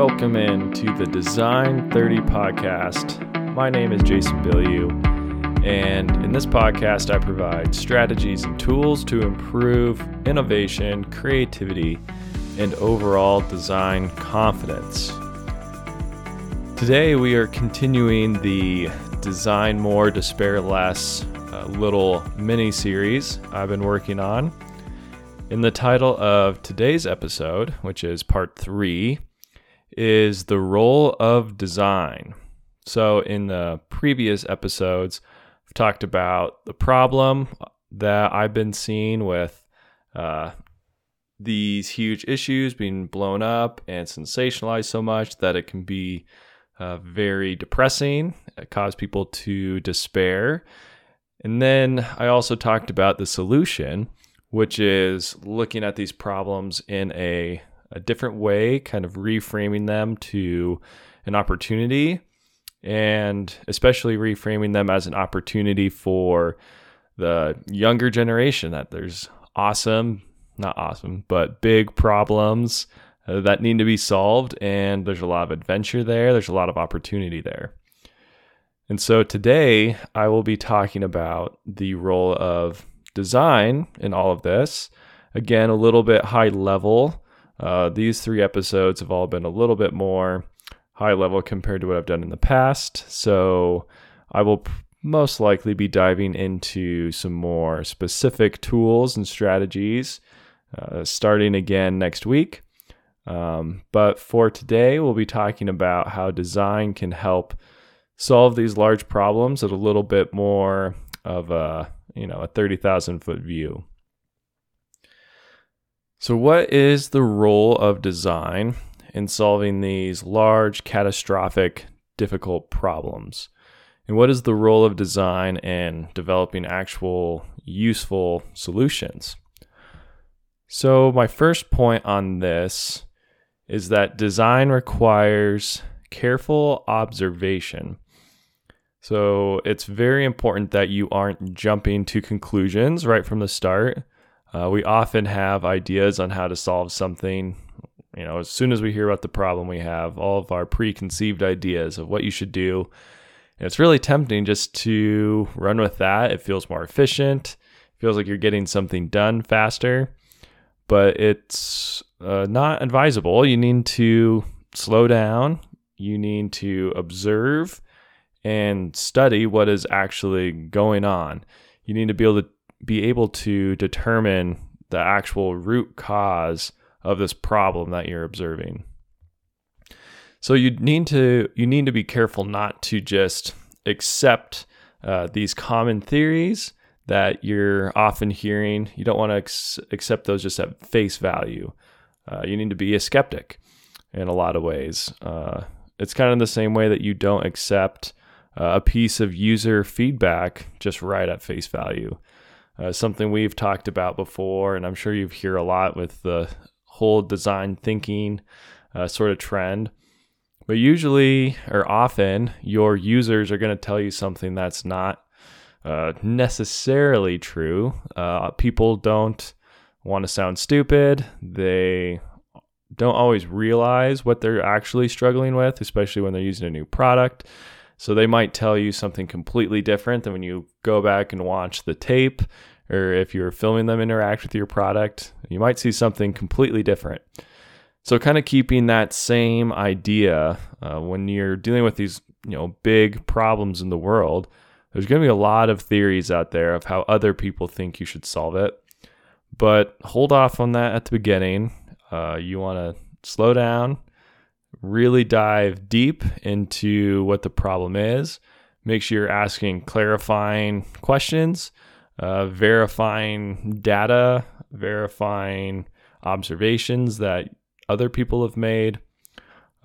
Welcome in to the Design 30 podcast. My name is Jason Bilyeu, and in this podcast, I provide strategies and tools to improve innovation, creativity, and overall design confidence. Today, we are continuing the Design More, Despair Less uh, little mini series I've been working on. In the title of today's episode, which is part three, is the role of design. So, in the previous episodes, I've talked about the problem that I've been seeing with uh, these huge issues being blown up and sensationalized so much that it can be uh, very depressing, cause people to despair. And then I also talked about the solution, which is looking at these problems in a, a different way, kind of reframing them to an opportunity, and especially reframing them as an opportunity for the younger generation that there's awesome, not awesome, but big problems uh, that need to be solved. And there's a lot of adventure there, there's a lot of opportunity there. And so today I will be talking about the role of design in all of this. Again, a little bit high level. Uh, these three episodes have all been a little bit more high level compared to what I've done in the past. So I will most likely be diving into some more specific tools and strategies uh, starting again next week. Um, but for today, we'll be talking about how design can help solve these large problems at a little bit more of a, you know, a 30,000 foot view. So, what is the role of design in solving these large, catastrophic, difficult problems? And what is the role of design in developing actual useful solutions? So, my first point on this is that design requires careful observation. So it's very important that you aren't jumping to conclusions right from the start. Uh, we often have ideas on how to solve something. You know, as soon as we hear about the problem, we have all of our preconceived ideas of what you should do. And it's really tempting just to run with that. It feels more efficient, feels like you're getting something done faster, but it's uh, not advisable. You need to slow down, you need to observe and study what is actually going on. You need to be able to be able to determine the actual root cause of this problem that you're observing. So you need to you need to be careful not to just accept uh, these common theories that you're often hearing. You don't want to ex- accept those just at face value. Uh, you need to be a skeptic in a lot of ways. Uh, it's kind of the same way that you don't accept uh, a piece of user feedback just right at face value. Uh, something we've talked about before, and I'm sure you hear a lot with the whole design thinking uh, sort of trend. But usually or often, your users are going to tell you something that's not uh, necessarily true. Uh, people don't want to sound stupid. They don't always realize what they're actually struggling with, especially when they're using a new product. So they might tell you something completely different than when you go back and watch the tape, or if you're filming them interact with your product, you might see something completely different. So, kind of keeping that same idea uh, when you're dealing with these, you know, big problems in the world. There's going to be a lot of theories out there of how other people think you should solve it, but hold off on that at the beginning. Uh, you want to slow down, really dive deep into what the problem is. Make sure you're asking clarifying questions, uh, verifying data, verifying observations that other people have made.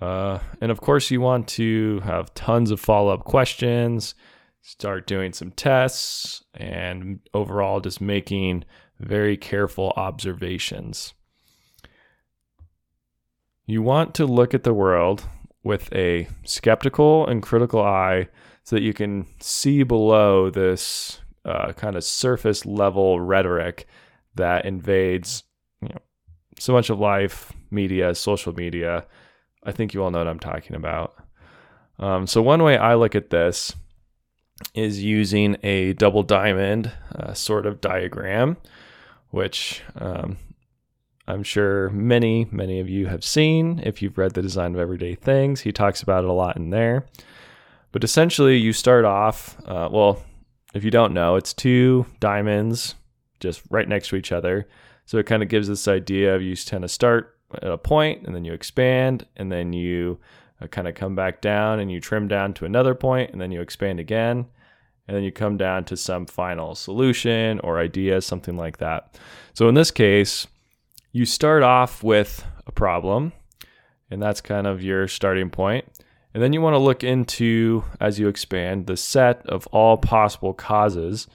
Uh, and of course, you want to have tons of follow up questions, start doing some tests, and overall just making very careful observations. You want to look at the world with a skeptical and critical eye so that you can see below this uh, kind of surface level rhetoric that invades you know, so much of life, media, social media, I think you all know what I'm talking about. Um, so, one way I look at this is using a double diamond uh, sort of diagram, which um, I'm sure many, many of you have seen if you've read The Design of Everyday Things. He talks about it a lot in there. But essentially, you start off, uh, well, if you don't know, it's two diamonds just right next to each other. So it kind of gives this idea of you tend to start at a point and then you expand and then you uh, kind of come back down and you trim down to another point and then you expand again and then you come down to some final solution or idea, something like that. So in this case, you start off with a problem, and that's kind of your starting point. And then you want to look into, as you expand, the set of all possible causes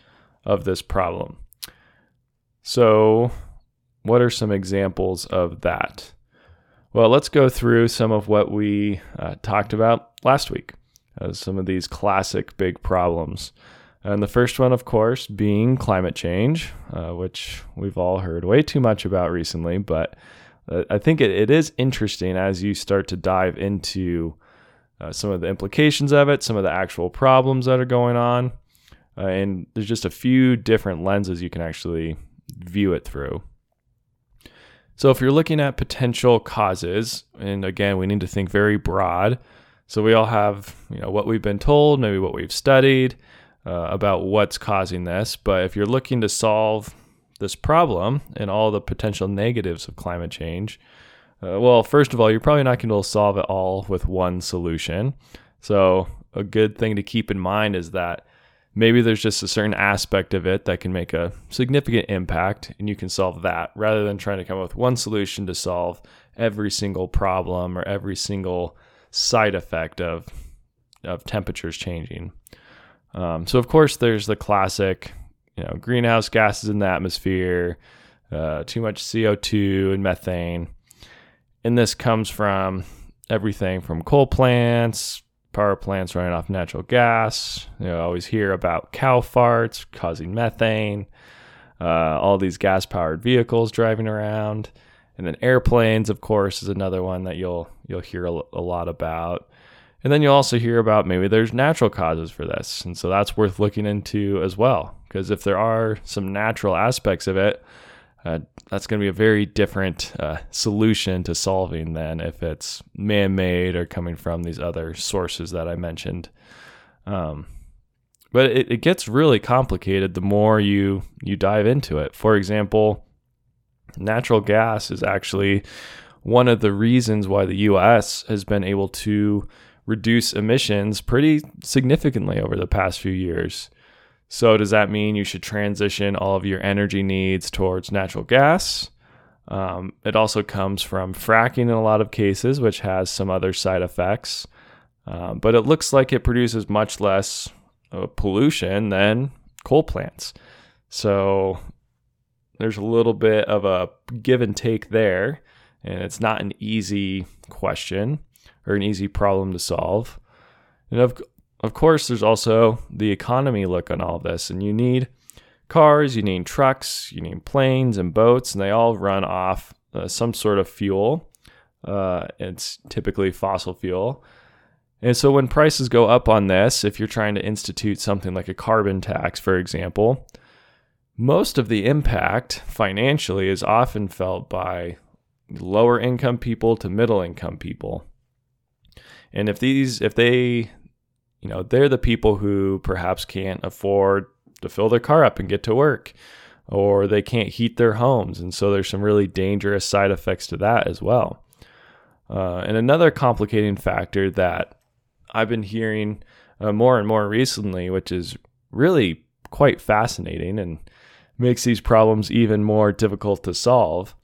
of this problem. So, what are some examples of that? Well, let's go through some of what we uh, talked about last week, uh, some of these classic big problems. And the first one, of course, being climate change, uh, which we've all heard way too much about recently. But uh, I think it, it is interesting as you start to dive into uh, some of the implications of it, some of the actual problems that are going on. Uh, and there's just a few different lenses you can actually view it through. So if you're looking at potential causes, and again, we need to think very broad. So we all have, you know, what we've been told, maybe what we've studied uh, about what's causing this. But if you're looking to solve this problem and all the potential negatives of climate change, uh, well, first of all, you're probably not going to solve it all with one solution. So a good thing to keep in mind is that maybe there's just a certain aspect of it that can make a significant impact and you can solve that rather than trying to come up with one solution to solve every single problem or every single side effect of of temperatures changing. Um, so of course there's the classic, you know, greenhouse gases in the atmosphere, uh, too much CO2 and methane, and this comes from everything from coal plants, power plants running off natural gas. You know, always hear about cow farts causing methane. Uh, all these gas powered vehicles driving around, and then airplanes, of course, is another one that you'll you'll hear a, a lot about. And then you'll also hear about maybe there's natural causes for this, and so that's worth looking into as well. Because if there are some natural aspects of it, uh, that's going to be a very different uh, solution to solving than if it's man-made or coming from these other sources that I mentioned. Um, but it, it gets really complicated the more you you dive into it. For example, natural gas is actually one of the reasons why the U.S. has been able to reduce emissions pretty significantly over the past few years. So, does that mean you should transition all of your energy needs towards natural gas? Um, it also comes from fracking in a lot of cases, which has some other side effects. Um, but it looks like it produces much less uh, pollution than coal plants. So, there's a little bit of a give and take there. And it's not an easy question or an easy problem to solve. And of, of course, there's also the economy look on all this, and you need cars, you need trucks, you need planes and boats, and they all run off uh, some sort of fuel. Uh, it's typically fossil fuel. And so when prices go up on this, if you're trying to institute something like a carbon tax, for example, most of the impact financially is often felt by lower income people to middle income people. And if these if they you know, they're the people who perhaps can't afford to fill their car up and get to work, or they can't heat their homes. And so there's some really dangerous side effects to that as well. Uh, and another complicating factor that I've been hearing uh, more and more recently, which is really quite fascinating and makes these problems even more difficult to solve,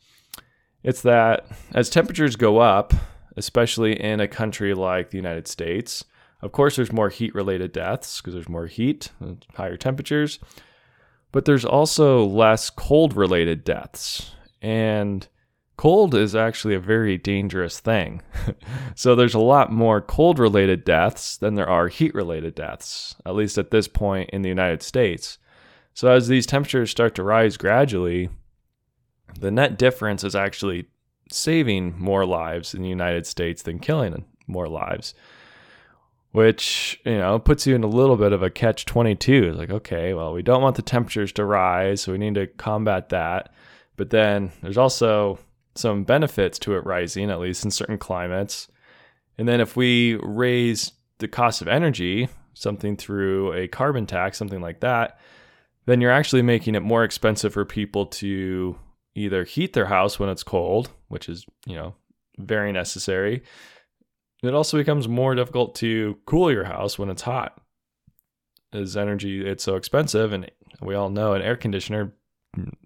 it's that as temperatures go up, especially in a country like the United States, of course, there's more heat related deaths because there's more heat, uh, higher temperatures, but there's also less cold related deaths. And cold is actually a very dangerous thing. so there's a lot more cold related deaths than there are heat related deaths, at least at this point in the United States. So as these temperatures start to rise gradually, the net difference is actually saving more lives in the United States than killing more lives. Which, you know, puts you in a little bit of a catch 22. It's like, okay, well, we don't want the temperatures to rise, so we need to combat that. But then there's also some benefits to it rising, at least in certain climates. And then if we raise the cost of energy, something through a carbon tax, something like that, then you're actually making it more expensive for people to either heat their house when it's cold, which is, you know, very necessary. It also becomes more difficult to cool your house when it's hot. As energy, it's so expensive, and we all know an air conditioner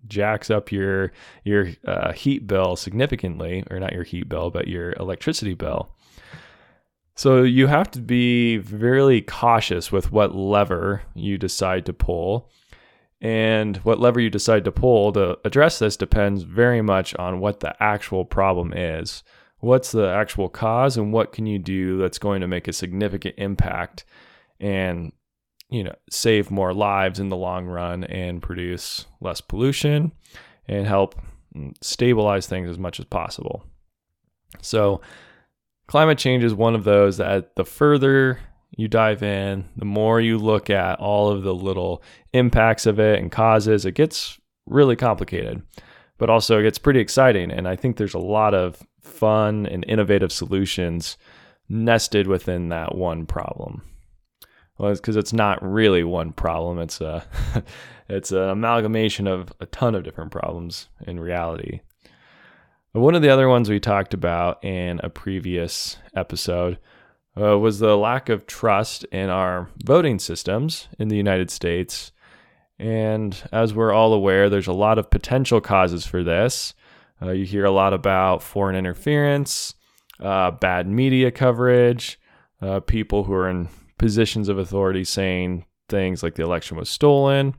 jacks up your your uh, heat bill significantly, or not your heat bill, but your electricity bill. So you have to be very cautious with what lever you decide to pull. And what lever you decide to pull to address this depends very much on what the actual problem is. What's the actual cause and what can you do that's going to make a significant impact and you know, save more lives in the long run and produce less pollution and help stabilize things as much as possible. So climate change is one of those that the further you dive in, the more you look at all of the little impacts of it and causes, it gets really complicated, but also it gets pretty exciting. And I think there's a lot of fun and innovative solutions nested within that one problem. Well, it's because it's not really one problem. It's a it's an amalgamation of a ton of different problems in reality. One of the other ones we talked about in a previous episode uh, was the lack of trust in our voting systems in the United States. And as we're all aware, there's a lot of potential causes for this. Uh, you hear a lot about foreign interference, uh, bad media coverage, uh, people who are in positions of authority saying things like the election was stolen,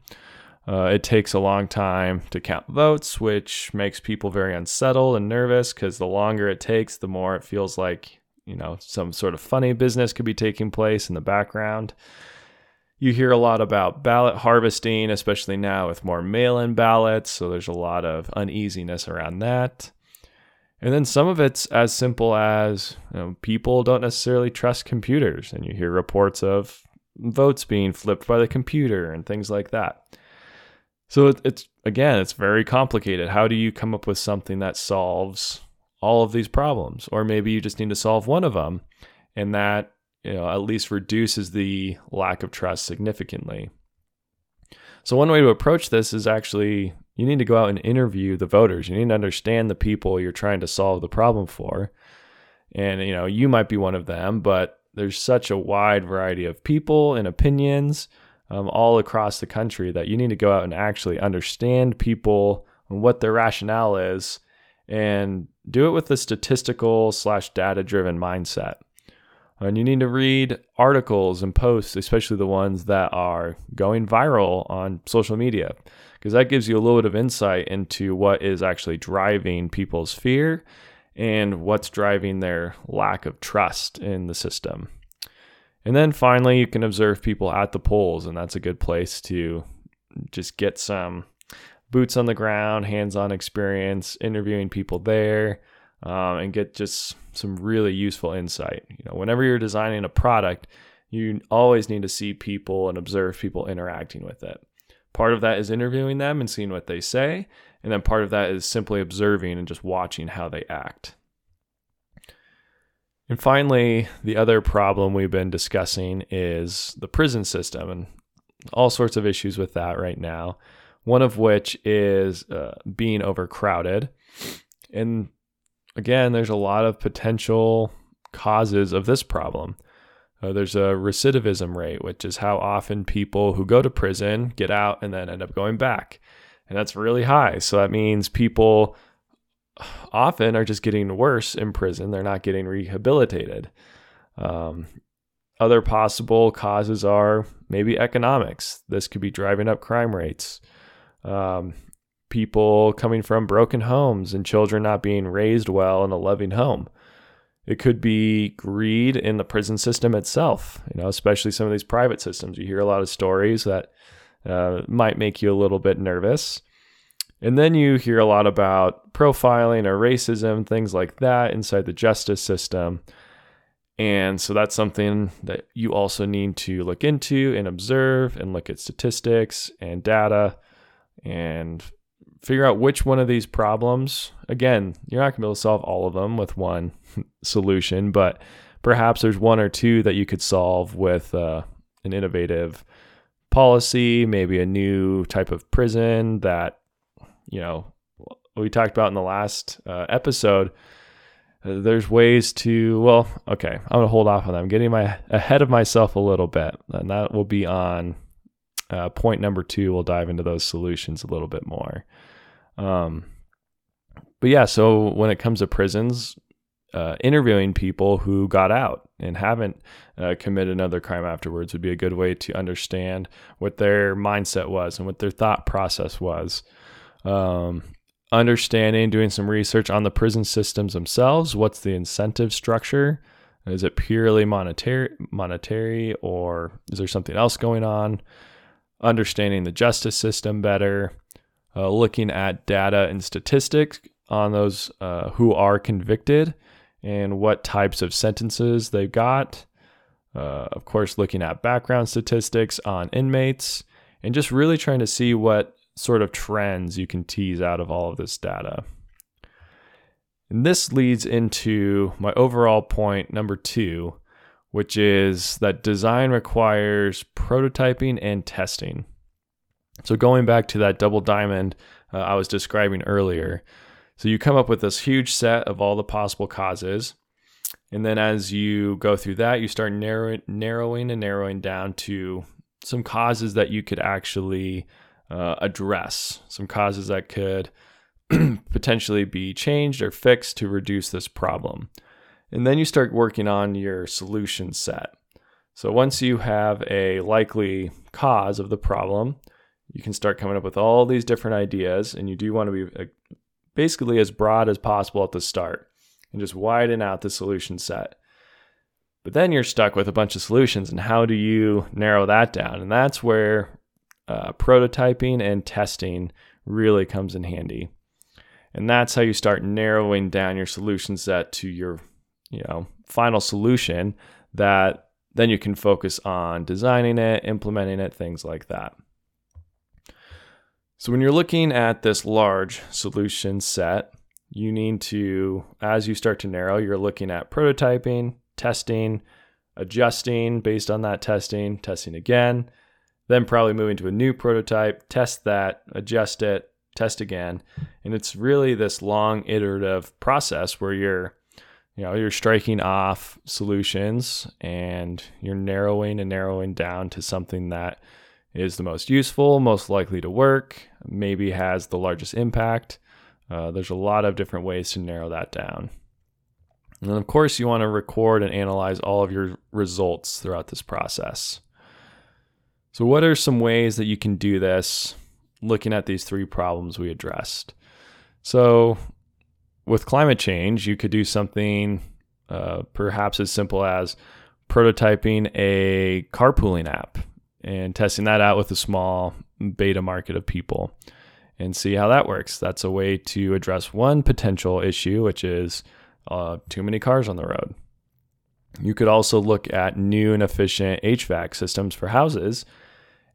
uh, it takes a long time to count votes, which makes people very unsettled and nervous because the longer it takes, the more it feels like, you know, some sort of funny business could be taking place in the background. You hear a lot about ballot harvesting, especially now with more mail in ballots. So there's a lot of uneasiness around that. And then some of it's as simple as you know, people don't necessarily trust computers, and you hear reports of votes being flipped by the computer and things like that. So it's again, it's very complicated. How do you come up with something that solves all of these problems, or maybe you just need to solve one of them, and that you know at least reduces the lack of trust significantly. So one way to approach this is actually you need to go out and interview the voters. You need to understand the people you're trying to solve the problem for. And you know, you might be one of them, but there's such a wide variety of people and opinions um, all across the country that you need to go out and actually understand people and what their rationale is and do it with a statistical slash data driven mindset. And you need to read articles and posts, especially the ones that are going viral on social media, because that gives you a little bit of insight into what is actually driving people's fear and what's driving their lack of trust in the system. And then finally, you can observe people at the polls, and that's a good place to just get some boots on the ground, hands on experience, interviewing people there, um, and get just some really useful insight. You know, whenever you're designing a product, you always need to see people and observe people interacting with it. Part of that is interviewing them and seeing what they say, and then part of that is simply observing and just watching how they act. And finally, the other problem we've been discussing is the prison system and all sorts of issues with that right now. One of which is uh, being overcrowded. And again, there's a lot of potential causes of this problem. Uh, there's a recidivism rate, which is how often people who go to prison get out and then end up going back. And that's really high. So that means people often are just getting worse in prison. They're not getting rehabilitated. Um, other possible causes are maybe economics. This could be driving up crime rates. Um, people coming from broken homes and children not being raised well in a loving home. It could be greed in the prison system itself, you know, especially some of these private systems. You hear a lot of stories that uh, might make you a little bit nervous. And then you hear a lot about profiling or racism, things like that inside the justice system. And so that's something that you also need to look into and observe and look at statistics and data and figure out which one of these problems. Again, you're not going to be able to solve all of them with one solution, but perhaps there's one or two that you could solve with uh, an innovative policy, maybe a new type of prison that, you know, we talked about in the last uh, episode there's ways to well okay i'm going to hold off on that i'm getting my ahead of myself a little bit and that will be on uh, point number two we'll dive into those solutions a little bit more um, but yeah so when it comes to prisons uh, interviewing people who got out and haven't uh, committed another crime afterwards would be a good way to understand what their mindset was and what their thought process was um, understanding, doing some research on the prison systems themselves. What's the incentive structure? Is it purely monetary, monetary, or is there something else going on? Understanding the justice system better, uh, looking at data and statistics on those uh, who are convicted and what types of sentences they've got. Uh, of course, looking at background statistics on inmates and just really trying to see what sort of trends you can tease out of all of this data. And this leads into my overall point number two, which is that design requires prototyping and testing. So, going back to that double diamond uh, I was describing earlier, so you come up with this huge set of all the possible causes. And then as you go through that, you start narrowing, narrowing and narrowing down to some causes that you could actually uh, address some causes that could potentially be changed or fixed to reduce this problem. And then you start working on your solution set. So once you have a likely cause of the problem, you can start coming up with all these different ideas. And you do want to be uh, basically as broad as possible at the start and just widen out the solution set. But then you're stuck with a bunch of solutions, and how do you narrow that down? And that's where uh, prototyping and testing really comes in handy. And that's how you start narrowing down your solution set to your, you know, final solution that then you can focus on designing it, implementing it, things like that. So when you're looking at this large solution set, you need to, as you start to narrow, you're looking at prototyping, testing, adjusting based on that testing, testing again, then probably moving to a new prototype, test that, adjust it, test again. And it's really this long iterative process where you're you know, you're striking off solutions and you're narrowing and narrowing down to something that is the most useful, most likely to work, maybe has the largest impact. Uh, there's a lot of different ways to narrow that down. And then, of course, you want to record and analyze all of your results throughout this process. So, what are some ways that you can do this looking at these three problems we addressed? So, with climate change, you could do something uh, perhaps as simple as prototyping a carpooling app and testing that out with a small beta market of people and see how that works. That's a way to address one potential issue, which is uh, too many cars on the road. You could also look at new and efficient HVAC systems for houses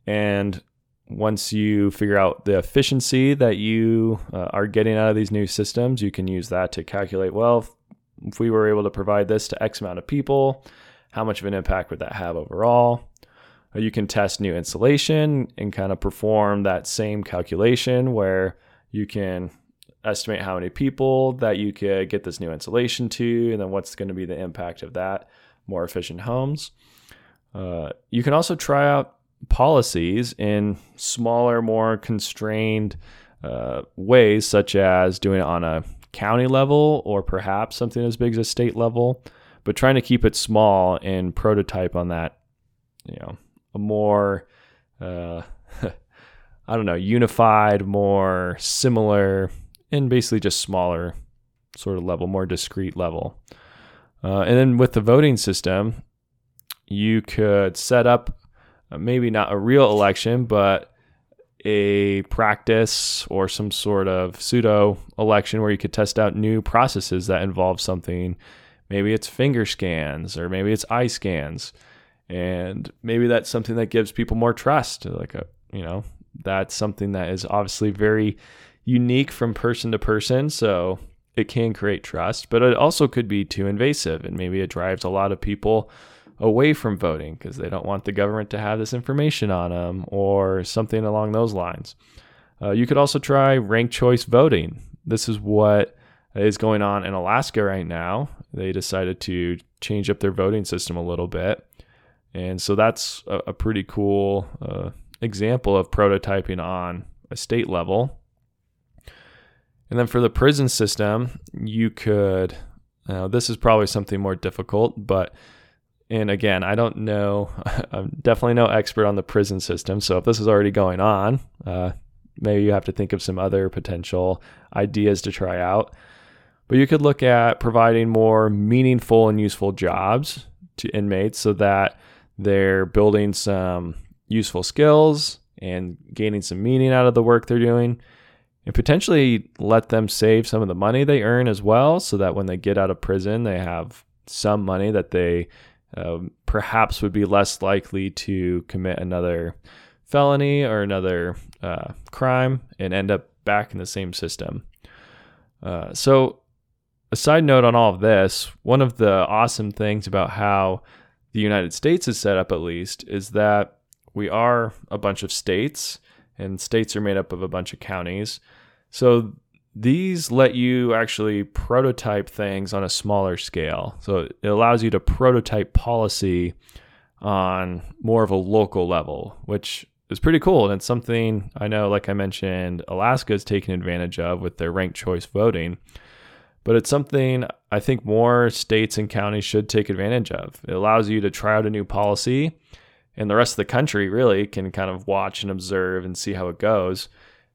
and once you figure out the efficiency that you uh, are getting out of these new systems, you can use that to calculate well, if, if we were able to provide this to X amount of people, how much of an impact would that have overall? Uh, you can test new insulation and kind of perform that same calculation where you can estimate how many people that you could get this new insulation to, and then what's going to be the impact of that, more efficient homes. Uh, you can also try out policies in smaller, more constrained uh, ways, such as doing it on a county level or perhaps something as big as a state level, but trying to keep it small and prototype on that, you know, a more, uh, I don't know, unified, more similar, and basically just smaller sort of level, more discrete level. Uh, and then with the voting system, you could set up uh, maybe not a real election, but a practice or some sort of pseudo election where you could test out new processes that involve something. Maybe it's finger scans or maybe it's eye scans. And maybe that's something that gives people more trust. Like, a, you know, that's something that is obviously very unique from person to person. So it can create trust, but it also could be too invasive and maybe it drives a lot of people away from voting because they don't want the government to have this information on them or something along those lines. Uh, you could also try ranked choice voting. This is what is going on in Alaska right now. They decided to change up their voting system a little bit. And so that's a, a pretty cool uh, example of prototyping on a state level. And then for the prison system, you could, uh, this is probably something more difficult, but and again, I don't know. I'm definitely no expert on the prison system. So if this is already going on, uh, maybe you have to think of some other potential ideas to try out. But you could look at providing more meaningful and useful jobs to inmates so that they're building some useful skills and gaining some meaning out of the work they're doing. And potentially let them save some of the money they earn as well, so that when they get out of prison, they have some money that they um, perhaps would be less likely to commit another felony or another uh, crime and end up back in the same system. Uh, so, a side note on all of this one of the awesome things about how the United States is set up, at least, is that we are a bunch of states, and states are made up of a bunch of counties. So, these let you actually prototype things on a smaller scale. So it allows you to prototype policy on more of a local level, which is pretty cool. And it's something I know, like I mentioned, Alaska is taking advantage of with their ranked choice voting. But it's something I think more states and counties should take advantage of. It allows you to try out a new policy, and the rest of the country really can kind of watch and observe and see how it goes.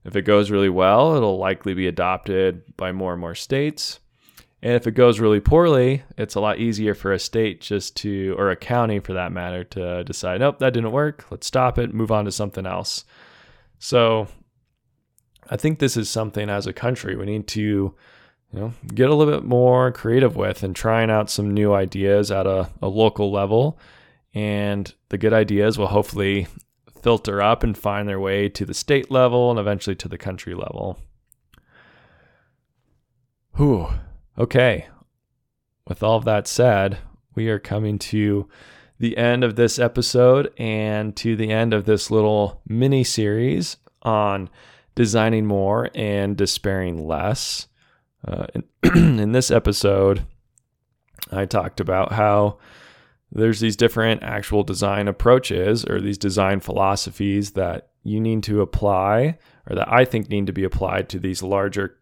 If it goes really well, it'll likely be adopted by more and more states. And if it goes really poorly, it's a lot easier for a state just to, or a county for that matter, to decide, nope, that didn't work. Let's stop it, move on to something else. So I think this is something as a country we need to, you know, get a little bit more creative with and trying out some new ideas at a, a local level. And the good ideas will hopefully filter up and find their way to the state level and eventually to the country level. Whew. Okay. With all of that said, we are coming to the end of this episode and to the end of this little mini series on designing more and despairing less. Uh, in, in this episode, I talked about how there's these different actual design approaches or these design philosophies that you need to apply or that I think need to be applied to these larger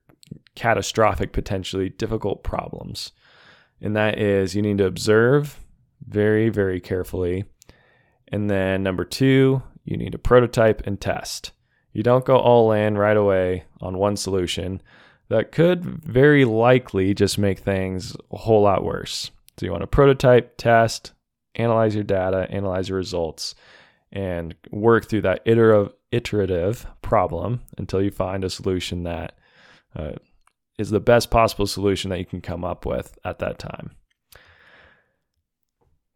catastrophic potentially difficult problems. And that is you need to observe very very carefully. And then number 2, you need to prototype and test. You don't go all in right away on one solution that could very likely just make things a whole lot worse. So you want to prototype, test, analyze your data, analyze your results, and work through that iterative, iterative problem until you find a solution that uh, is the best possible solution that you can come up with at that time.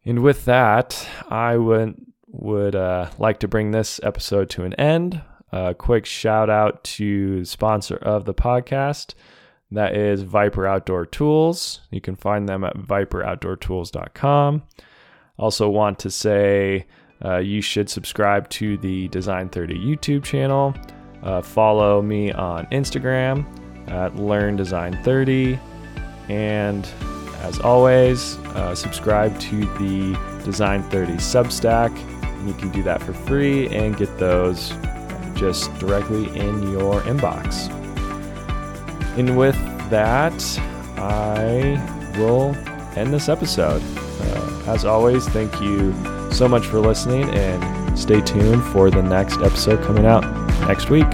And with that, I would would uh, like to bring this episode to an end. A quick shout out to the sponsor of the podcast. That is Viper Outdoor Tools. You can find them at viperoutdoortools.com. Also, want to say uh, you should subscribe to the Design 30 YouTube channel. Uh, follow me on Instagram at Learn Design 30. And as always, uh, subscribe to the Design 30 Substack. And you can do that for free and get those just directly in your inbox. And with that, I will end this episode. As always, thank you so much for listening and stay tuned for the next episode coming out next week.